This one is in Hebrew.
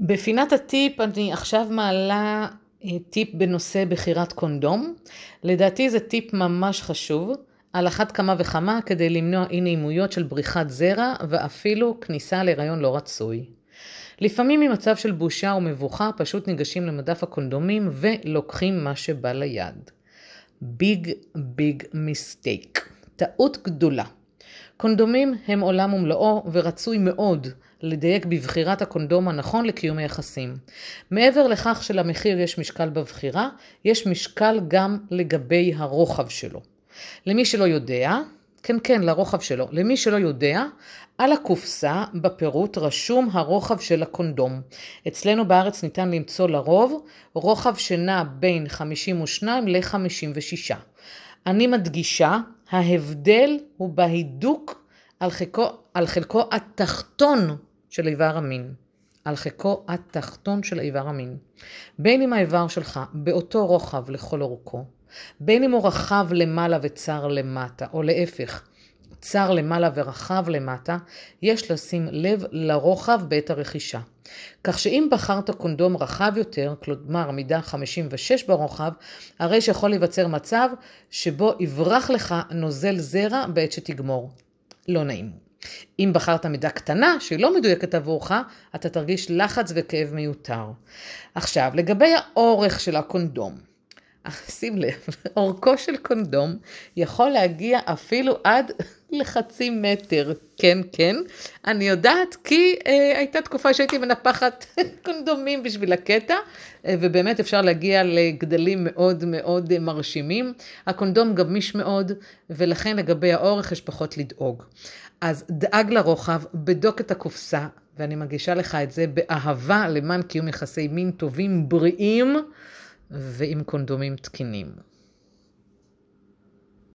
בפינת הטיפ אני עכשיו מעלה אה, טיפ בנושא בחירת קונדום. לדעתי זה טיפ ממש חשוב, על אחת כמה וכמה כדי למנוע אי נעימויות של בריחת זרע ואפילו כניסה להיריון לא רצוי. לפעמים ממצב של בושה ומבוכה פשוט ניגשים למדף הקונדומים ולוקחים מה שבא ליד. ביג ביג מיסטייק. טעות גדולה. קונדומים הם עולם ומלואו ורצוי מאוד לדייק בבחירת הקונדום הנכון לקיום היחסים. מעבר לכך שלמחיר יש משקל בבחירה, יש משקל גם לגבי הרוחב שלו. למי שלא יודע, כן כן, לרוחב שלו. למי שלא יודע, על הקופסה בפירוט רשום הרוחב של הקונדום. אצלנו בארץ ניתן למצוא לרוב רוחב שנע בין 52 ל-56. אני מדגישה, ההבדל הוא בהידוק על חלקו, על חלקו התחתון של איבר המין. על חלקו התחתון של איבר המין. בין אם האיבר שלך באותו רוחב לכל אורכו, בין אם הוא רחב למעלה וצר למטה, או להפך, צר למעלה ורחב למטה, יש לשים לב לרוחב בעת הרכישה. כך שאם בחרת קונדום רחב יותר, כלומר מידה 56 ברוחב, הרי שיכול להיווצר מצב שבו יברח לך נוזל זרע בעת שתגמור. לא נעים. אם בחרת מידה קטנה שהיא לא מדויקת עבורך, אתה תרגיש לחץ וכאב מיותר. עכשיו, לגבי האורך של הקונדום. שים לב, אורכו של קונדום יכול להגיע אפילו עד לחצי מטר. כן, כן. אני יודעת כי אה, הייתה תקופה שהייתי מנפחת קונדומים בשביל הקטע, אה, ובאמת אפשר להגיע לגדלים מאוד מאוד מרשימים. הקונדום גמיש מאוד, ולכן לגבי האורך יש פחות לדאוג. אז דאג לרוחב, בדוק את הקופסה, ואני מגישה לך את זה באהבה למען קיום יחסי מין טובים, בריאים. ועם קונדומים תקינים.